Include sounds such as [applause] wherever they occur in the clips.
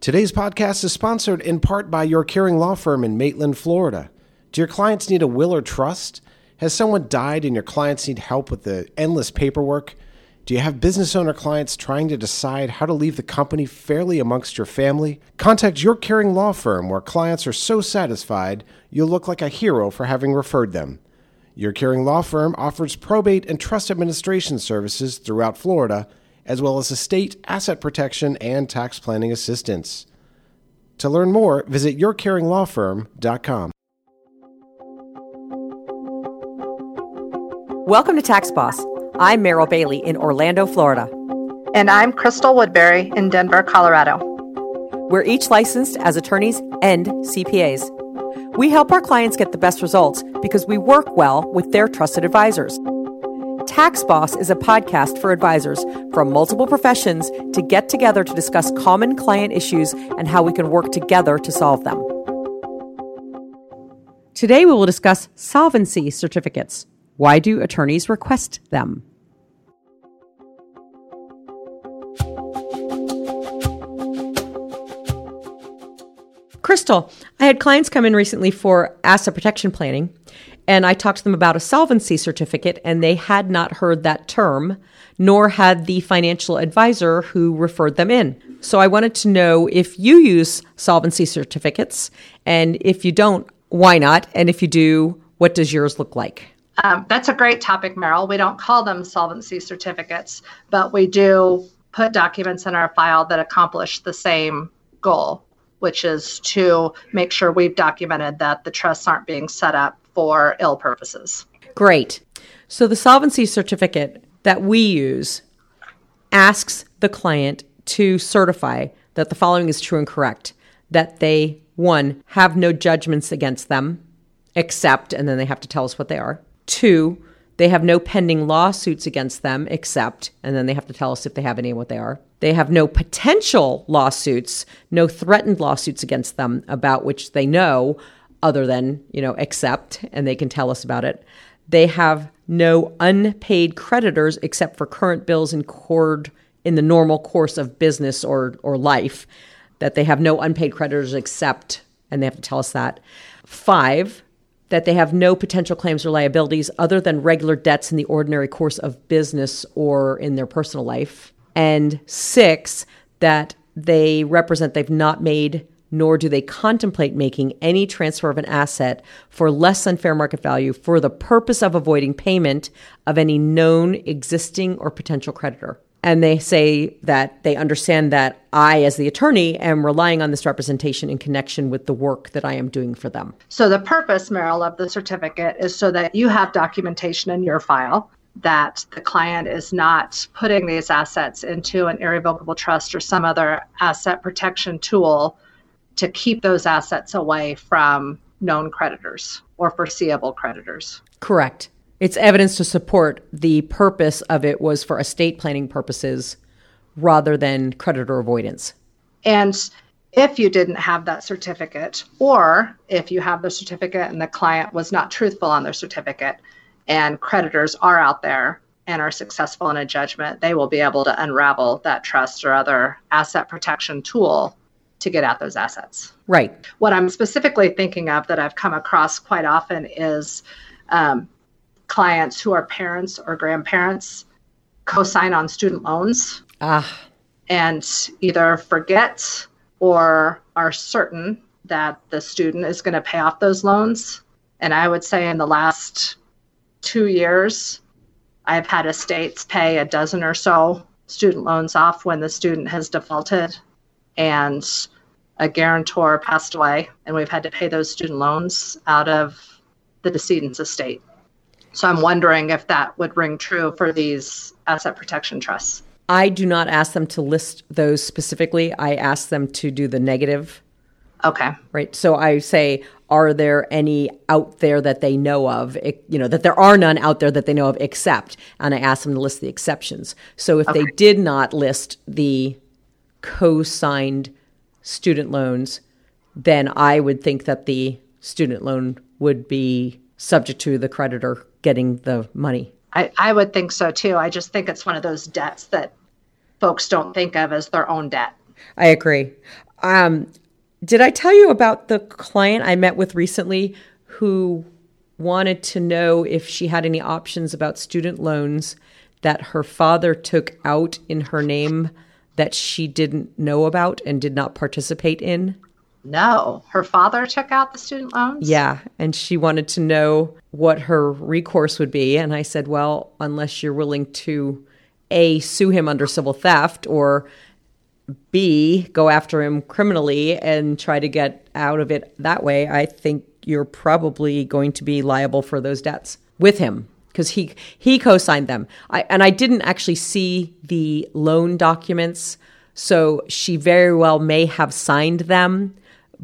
Today's podcast is sponsored in part by your caring law firm in Maitland, Florida. Do your clients need a will or trust? Has someone died and your clients need help with the endless paperwork? Do you have business owner clients trying to decide how to leave the company fairly amongst your family? Contact your caring law firm where clients are so satisfied you'll look like a hero for having referred them. Your caring law firm offers probate and trust administration services throughout Florida, as well as estate, asset protection, and tax planning assistance. To learn more, visit yourcaringlawfirm.com. Welcome to Tax Boss. I'm Meryl Bailey in Orlando, Florida. And I'm Crystal Woodbury in Denver, Colorado. We're each licensed as attorneys and CPAs. We help our clients get the best results because we work well with their trusted advisors. Tax Boss is a podcast for advisors from multiple professions to get together to discuss common client issues and how we can work together to solve them. Today we will discuss solvency certificates. Why do attorneys request them? Crystal, I had clients come in recently for asset protection planning, and I talked to them about a solvency certificate, and they had not heard that term, nor had the financial advisor who referred them in. So I wanted to know if you use solvency certificates, and if you don't, why not? And if you do, what does yours look like? Um, that's a great topic, Meryl. We don't call them solvency certificates, but we do put documents in our file that accomplish the same goal which is to make sure we've documented that the trusts aren't being set up for ill purposes. Great. So the solvency certificate that we use asks the client to certify that the following is true and correct that they, one, have no judgments against them, except, and then they have to tell us what they are. Two, they have no pending lawsuits against them, except, and then they have to tell us if they have any and what they are. They have no potential lawsuits, no threatened lawsuits against them about which they know, other than, you know, except, and they can tell us about it. They have no unpaid creditors except for current bills incurred in the normal course of business or, or life, that they have no unpaid creditors except, and they have to tell us that. Five, that they have no potential claims or liabilities other than regular debts in the ordinary course of business or in their personal life. And six, that they represent they've not made nor do they contemplate making any transfer of an asset for less than fair market value for the purpose of avoiding payment of any known existing or potential creditor and they say that they understand that I, as the attorney, am relying on this representation in connection with the work that I am doing for them. So, the purpose, Meryl, of the certificate is so that you have documentation in your file that the client is not putting these assets into an irrevocable trust or some other asset protection tool to keep those assets away from known creditors or foreseeable creditors. Correct. It's evidence to support the purpose of it was for estate planning purposes rather than creditor avoidance. And if you didn't have that certificate, or if you have the certificate and the client was not truthful on their certificate, and creditors are out there and are successful in a judgment, they will be able to unravel that trust or other asset protection tool to get at those assets. Right. What I'm specifically thinking of that I've come across quite often is um, clients who are parents or grandparents co-sign on student loans ah. and either forget or are certain that the student is going to pay off those loans. And I would say in the last two years, I've had estates pay a dozen or so student loans off when the student has defaulted and a guarantor passed away, and we've had to pay those student loans out of the decedent's estate. So I'm wondering if that would ring true for these asset protection trusts. I do not ask them to list those specifically. I ask them to do the negative. Okay. Right. So I say, are there any out there that they know of? You know, that there are none out there that they know of except, and I ask them to list the exceptions. So if okay. they did not list the co signed student loans, then I would think that the student loan would be subject to the creditor getting the money. I, I would think so too. I just think it's one of those debts that folks don't think of as their own debt. I agree. Um, did I tell you about the client I met with recently who wanted to know if she had any options about student loans that her father took out in her name that she didn't know about and did not participate in? No, her father took out the student loans? Yeah, and she wanted to know what her recourse would be. And I said, well, unless you're willing to A, sue him under civil theft or B, go after him criminally and try to get out of it that way, I think you're probably going to be liable for those debts with him because he he co-signed them. I, and I didn't actually see the loan documents, so she very well may have signed them.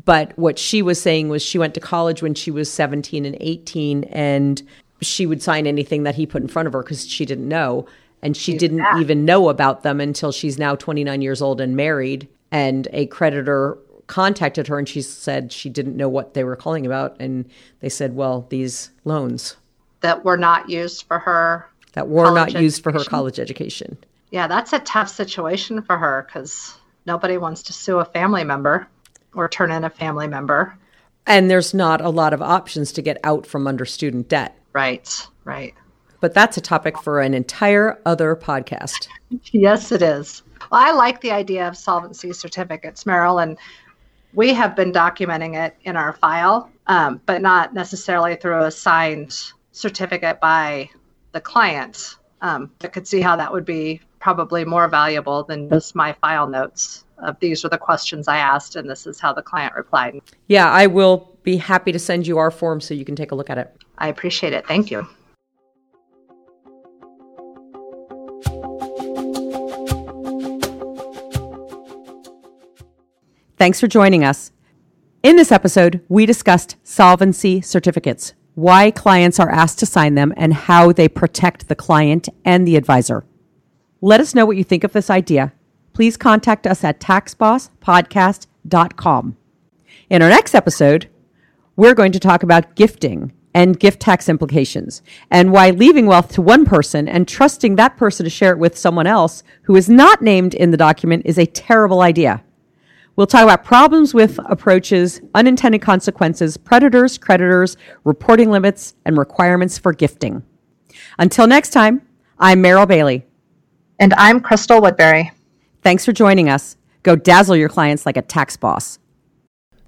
But what she was saying was she went to college when she was 17 and 18, and she would sign anything that he put in front of her because she didn't know and she didn't even know about them until she's now 29 years old and married and a creditor contacted her and she said she didn't know what they were calling about and they said well these loans. That were not used for her that were not used for her college education. Yeah that's a tough situation for her because nobody wants to sue a family member or turn in a family member and there's not a lot of options to get out from under student debt right right but that's a topic for an entire other podcast. [laughs] yes, it is. Well, I like the idea of solvency certificates, Meryl, and we have been documenting it in our file, um, but not necessarily through a signed certificate by the client. Um, I could see how that would be probably more valuable than just my file notes of these are the questions I asked and this is how the client replied. Yeah, I will be happy to send you our form so you can take a look at it. I appreciate it. Thank you. Thanks for joining us. In this episode, we discussed solvency certificates, why clients are asked to sign them, and how they protect the client and the advisor. Let us know what you think of this idea. Please contact us at taxbosspodcast.com. In our next episode, we're going to talk about gifting and gift tax implications and why leaving wealth to one person and trusting that person to share it with someone else who is not named in the document is a terrible idea. We'll talk about problems with approaches, unintended consequences, predators, creditors, reporting limits, and requirements for gifting. Until next time, I'm Meryl Bailey. And I'm Crystal Woodbury. Thanks for joining us. Go dazzle your clients like a tax boss.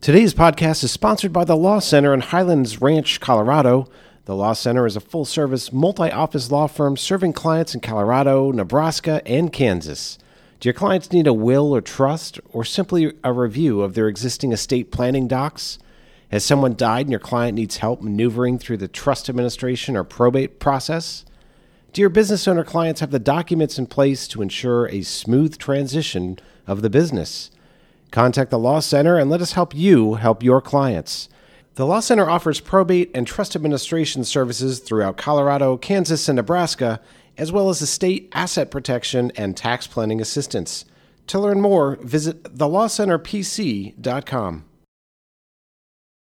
Today's podcast is sponsored by the Law Center in Highlands Ranch, Colorado. The Law Center is a full service, multi office law firm serving clients in Colorado, Nebraska, and Kansas. Do your clients need a will or trust, or simply a review of their existing estate planning docs? Has someone died and your client needs help maneuvering through the trust administration or probate process? Your business owner clients have the documents in place to ensure a smooth transition of the business? Contact the Law Center and let us help you help your clients. The Law Center offers probate and trust administration services throughout Colorado, Kansas, and Nebraska as well as estate asset protection and tax planning assistance. To learn more, visit thelawcenterpc.com.